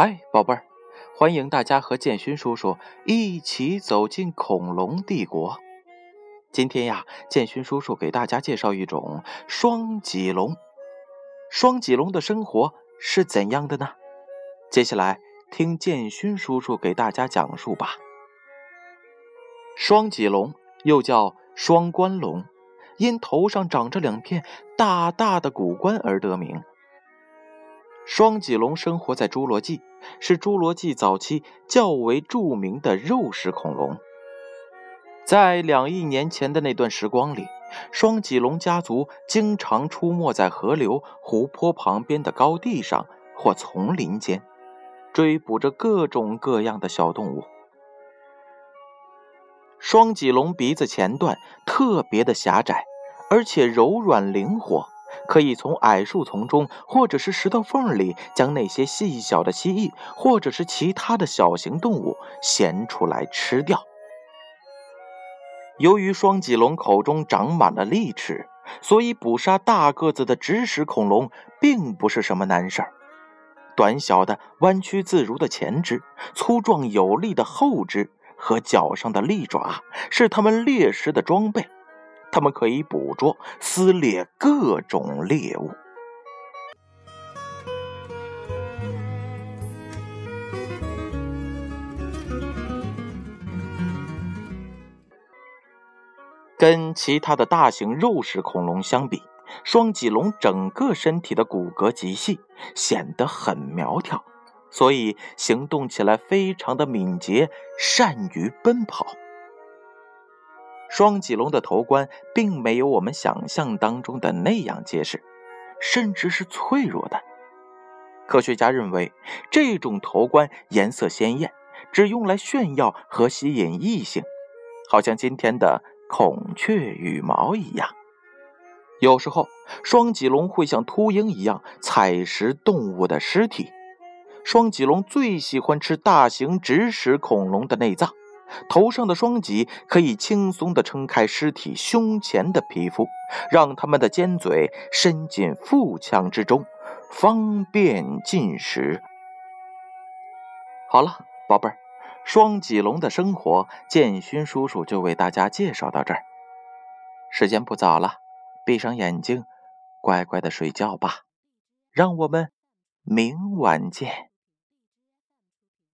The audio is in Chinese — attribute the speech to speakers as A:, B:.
A: 嗨，宝贝儿，欢迎大家和建勋叔叔一起走进恐龙帝国。今天呀，建勋叔叔给大家介绍一种双脊龙。双脊龙的生活是怎样的呢？接下来听建勋叔叔给大家讲述吧。双脊龙又叫双冠龙，因头上长着两片大大的骨冠而得名。双脊龙生活在侏罗纪，是侏罗纪早期较为著名的肉食恐龙。在两亿年前的那段时光里，双脊龙家族经常出没在河流、湖泊旁边的高地上或丛林间，追捕着各种各样的小动物。双脊龙鼻子前段特别的狭窄，而且柔软灵活。可以从矮树丛中，或者是石头缝里，将那些细小的蜥蜴，或者是其他的小型动物衔出来吃掉。由于双脊龙口中长满了利齿，所以捕杀大个子的植食恐龙并不是什么难事儿。短小的、弯曲自如的前肢，粗壮有力的后肢和脚上的利爪，是它们猎食的装备。它们可以捕捉、撕裂各种猎物。跟其他的大型肉食恐龙相比，双脊龙整个身体的骨骼极细，显得很苗条，所以行动起来非常的敏捷，善于奔跑。双脊龙的头冠并没有我们想象当中的那样结实，甚至是脆弱的。科学家认为，这种头冠颜色鲜艳，只用来炫耀和吸引异性，好像今天的孔雀羽毛一样。有时候，双脊龙会像秃鹰一样采食动物的尸体。双脊龙最喜欢吃大型植食恐龙的内脏。头上的双脊可以轻松地撑开尸体胸前的皮肤，让它们的尖嘴伸进腹腔之中，方便进食。好了，宝贝儿，双脊龙的生活，建勋叔叔就为大家介绍到这儿。时间不早了，闭上眼睛，乖乖的睡觉吧。让我们明晚见。